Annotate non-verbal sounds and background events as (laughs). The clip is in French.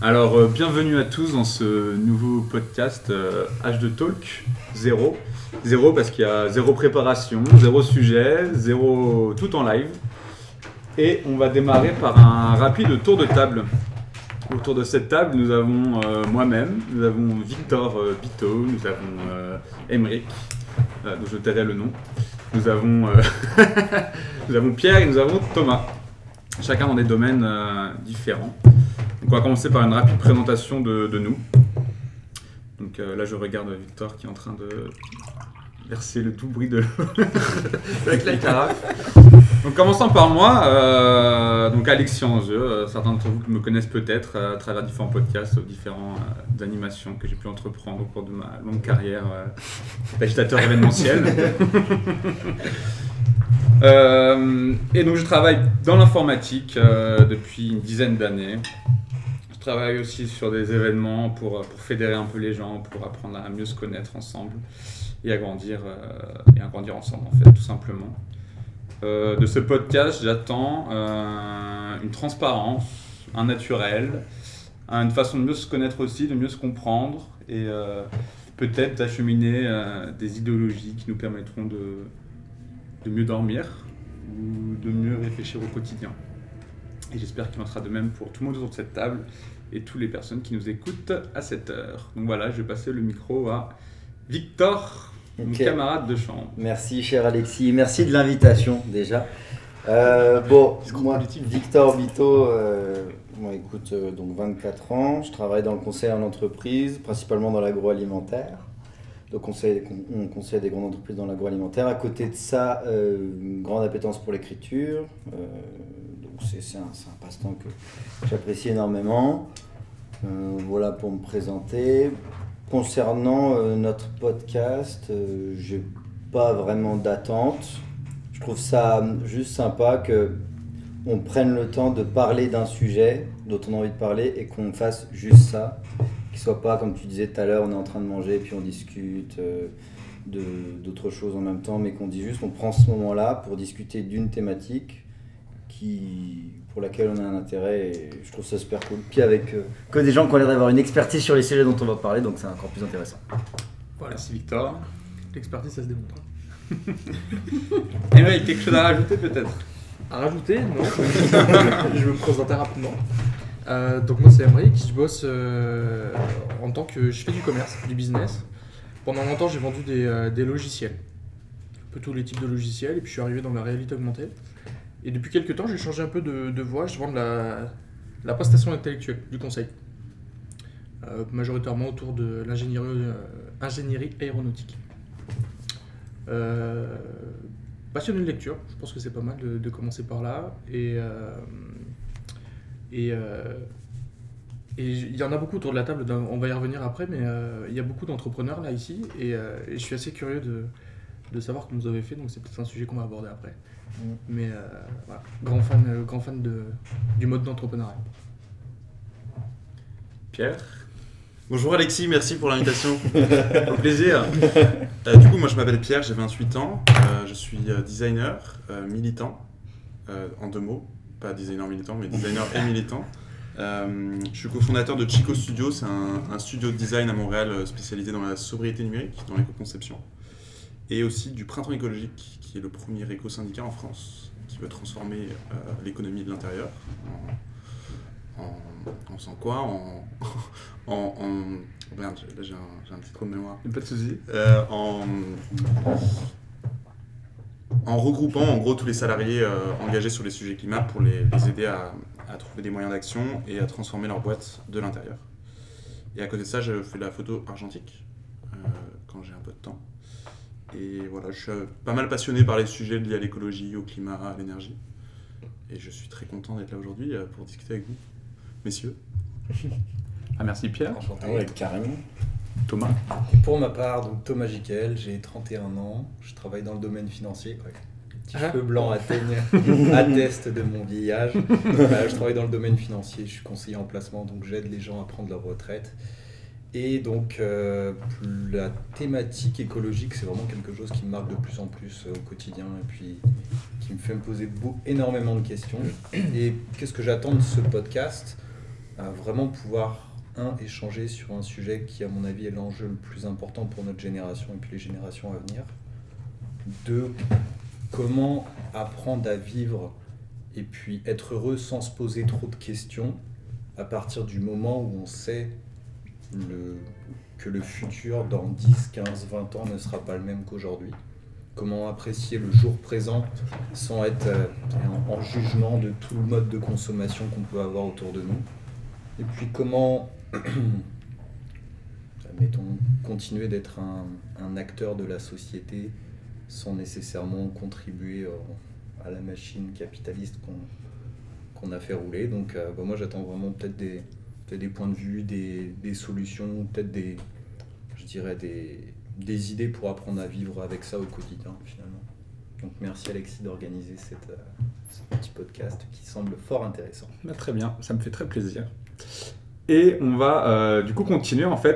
Alors, euh, bienvenue à tous dans ce nouveau podcast euh, H2 Talk, zéro. Zéro parce qu'il y a zéro préparation, zéro sujet, zéro tout en live. Et on va démarrer par un rapide tour de table. Autour de cette table, nous avons euh, moi-même, nous avons Victor euh, Bito, nous avons euh, Emeric, euh, dont je tairai le nom. Nous avons, euh, (laughs) nous avons Pierre et nous avons Thomas. Chacun dans des domaines euh, différents. Donc on va commencer par une rapide présentation de, de nous. Donc euh, là je regarde Victor qui est en train de verser le tout bruit de l'eau (laughs) avec la carafe. Donc commençons par moi, euh, donc Alexis euh, certains d'entre vous me connaissent peut-être euh, à travers différents podcasts, différentes euh, animations que j'ai pu entreprendre au cours de ma longue carrière d'agitateur événementiel. (laughs) Euh, et donc je travaille dans l'informatique euh, depuis une dizaine d'années. Travaille aussi sur des événements pour, pour fédérer un peu les gens, pour apprendre à mieux se connaître ensemble et à grandir, euh, et à grandir ensemble en fait, tout simplement. Euh, de ce podcast, j'attends euh, une transparence, un naturel, une façon de mieux se connaître aussi, de mieux se comprendre et euh, peut-être d'acheminer euh, des idéologies qui nous permettront de mieux dormir ou de mieux réfléchir au quotidien. Et j'espère qu'il en sera de même pour tout le monde autour de cette table et toutes les personnes qui nous écoutent à cette heure. Donc voilà, je vais passer le micro à Victor, mon camarade de chambre. Merci cher Alexis, merci de l'invitation déjà. Euh, bon, moi, politique. Victor Vito, euh, moi écoute, euh, donc 24 ans, je travaille dans le conseil en entreprise, principalement dans l'agroalimentaire. Donc on conseille, on conseille des grandes entreprises dans l'agroalimentaire. À côté de ça, euh, une grande appétence pour l'écriture. C'est un, passe-temps que j'apprécie énormément. Euh, voilà pour me présenter. Concernant euh, notre podcast, euh, j'ai pas vraiment d'attente. Je trouve ça juste sympa que on prenne le temps de parler d'un sujet dont on a envie de parler et qu'on fasse juste ça. Qu'il soit pas, comme tu disais tout à l'heure, on est en train de manger puis on discute d'autres choses en même temps, mais qu'on dit juste, on prend ce moment-là pour discuter d'une thématique qui, pour laquelle on a un intérêt et je trouve ça super cool. Puis avec euh, que des gens qui ont l'air d'avoir une expertise sur les sujets dont on va parler, donc c'est encore plus intéressant. Voilà, Merci Victor. l'expertise ça se démontre. Et ouais, (laughs) quelque chose à rajouter peut-être? À rajouter, non (laughs) Je vais me présenter rapidement. Euh, donc moi c'est Emric, je bosse euh, en tant que... Je fais du commerce, du business. Pendant longtemps j'ai vendu des, euh, des logiciels. Un peu tous les types de logiciels et puis je suis arrivé dans la réalité augmentée. Et depuis quelques temps j'ai changé un peu de, voie, je vends de la, la prestation intellectuelle, du conseil. Euh, majoritairement autour de l'ingénierie euh, aéronautique. Euh, passionné de lecture, je pense que c'est pas mal de, commencer par là. Et, et, il y en a beaucoup autour de la table, on va y revenir après, mais il y a beaucoup d'entrepreneurs là ici, et je suis assez curieux de, de savoir comment vous avez fait, donc c'est peut-être un sujet qu'on va aborder après. Mm. Mais euh, voilà, grand fan, euh, grand fan de, du mode d'entrepreneuriat. Pierre? Bonjour Alexis, merci pour l'invitation. (laughs) Au plaisir. Euh, du coup, moi je m'appelle Pierre, j'ai 28 ans, euh, je suis designer, euh, militant, euh, en deux mots, pas designer militant, mais designer et militant. Euh, je suis cofondateur de Chico Studio, c'est un, un studio de design à Montréal spécialisé dans la sobriété numérique, dans l'éco-conception. Et aussi du Printemps écologique, qui est le premier éco-syndicat en France, qui veut transformer euh, l'économie de l'intérieur en, en, en faisant quoi en, (laughs) en, en- Merde, là j'ai un, petit trou de mémoire. Pas de soucis. Euh, en, en regroupant en gros tous les salariés euh, engagés sur les sujets climat pour les, les aider à, à trouver des moyens d'action et à transformer leur boîte de l'intérieur. Et à côté de ça, je fais de la photo argentique quand j'ai un peu de temps. Et voilà, je suis euh, pas mal passionné par les sujets liés à l'écologie, au climat, à l'énergie. Et je suis très content d'être là aujourd'hui euh, pour discuter avec vous, messieurs. Ah, merci Pierre. Enchanté. Ah ouais, carrément. Thomas. Et pour ma part, donc Thomas Jiquel, j'ai 31 ans, je travaille dans le domaine financier. Ouais. Les petits Ah. cheveux blancs atteignent, attestent (laughs) de mon vieillage. Euh, je travaille dans le domaine financier, je suis conseiller en placement, donc j'aide les gens à prendre leur retraite. Et donc, euh, la thématique écologique, c'est vraiment quelque chose qui me marque de plus en plus euh, au quotidien et puis qui me fait me poser beau- énormément de questions. Et qu'est-ce que j'attends de ce podcast? À vraiment pouvoir, un, échanger sur un sujet qui, à mon avis, est l'enjeu le plus important pour notre génération et puis les générations à venir. Deux, comment apprendre à vivre et puis être heureux sans se poser trop de questions à partir du moment où on sait le, que le futur dans 10, 15, 20 ans ne sera pas le même qu'aujourd'hui. Comment apprécier le jour présent sans être euh, en, en jugement de tout le mode de consommation qu'on peut avoir autour de nous? Et puis comment, (clears throat) mettons, continuer d'être un, acteur de la société sans nécessairement contribuer à la machine capitaliste qu'on qu'on a fait rouler? Donc euh, bah, moi j'attends vraiment peut-être des, peut-être des points de vue, des, solutions, peut-être des, je dirais des, idées pour apprendre à vivre avec ça au quotidien finalement. Donc merci Alexis d'organiser euh, ce petit podcast qui semble fort intéressant. Bah, très bien, ça me fait très plaisir. Et on va euh, du coup continuer en fait